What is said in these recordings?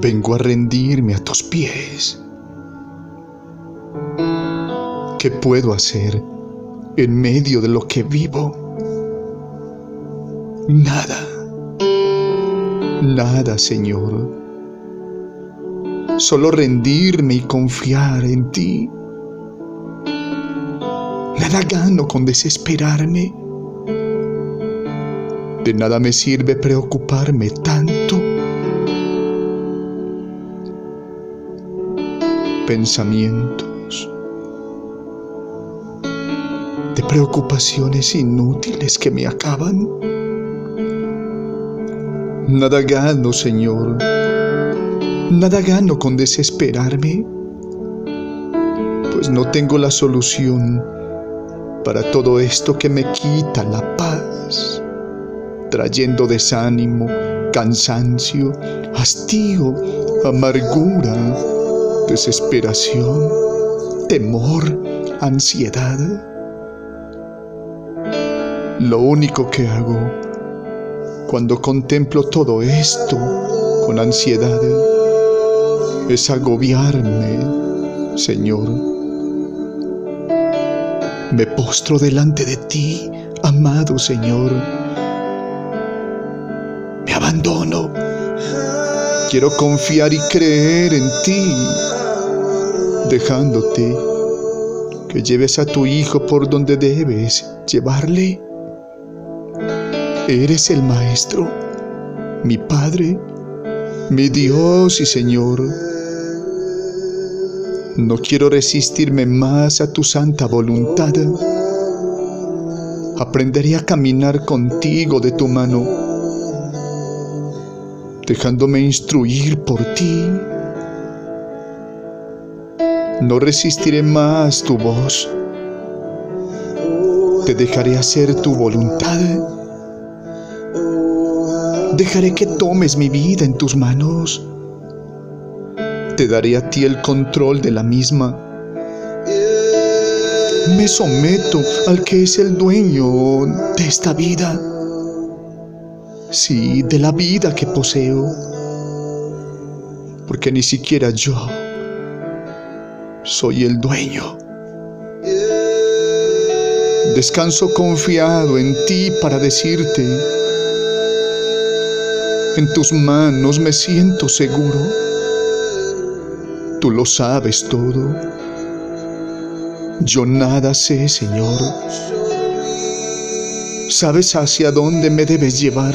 vengo a rendirme a tus pies. ¿Qué puedo hacer en medio de lo que vivo? Nada, nada, Señor. Solo rendirme y confiar en ti. Nada gano con desesperarme. De nada me sirve preocuparme tanto. Pensamientos de preocupaciones inútiles que me acaban. Nada gano, Señor. Nada gano con desesperarme, pues no tengo la solución para todo esto que me quita la paz, trayendo desánimo, cansancio, hastío, amargura, desesperación, temor, ansiedad. Lo único que hago cuando contemplo todo esto con ansiedad es agobiarme, Señor me postro delante de ti, amado Señor. Me abandono. Quiero confiar y creer en ti, dejándote que lleves a tu Hijo por donde debes llevarle. Eres el Maestro, mi Padre, mi Dios y Señor. No quiero resistirme más a tu santa voluntad. Aprenderé a caminar contigo de tu mano, dejándome instruir por ti. No resistiré más tu voz. Te dejaré hacer tu voluntad. Dejaré que tomes mi vida en tus manos te daré a ti el control de la misma. Me someto al que es el dueño de esta vida. Sí, de la vida que poseo. Porque ni siquiera yo soy el dueño. Descanso confiado en ti para decirte, en tus manos me siento seguro. Tú lo sabes todo. Yo nada sé, Señor. Sabes hacia dónde me debes llevar.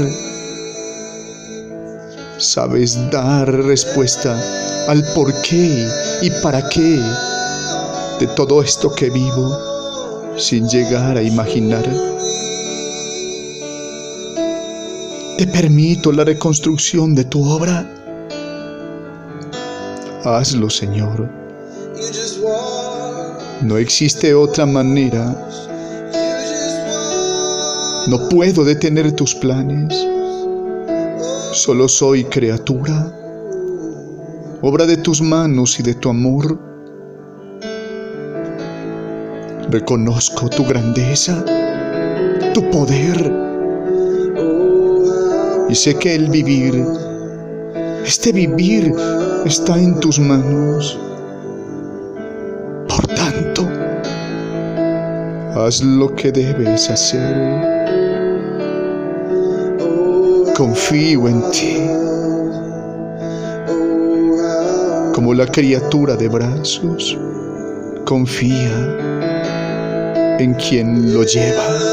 Sabes dar respuesta al por qué y para qué de todo esto que vivo sin llegar a imaginar. Te permito la reconstrucción de tu obra Hazlo, Señor. No existe otra manera. No puedo detener tus planes. Solo soy criatura, obra de tus manos y de tu amor. Reconozco tu grandeza, tu poder. Y sé que el vivir este vivir está en tus manos. Por tanto, haz lo que debes hacer. Confío en ti. La criatura de brazos, confía en quien lo lleva.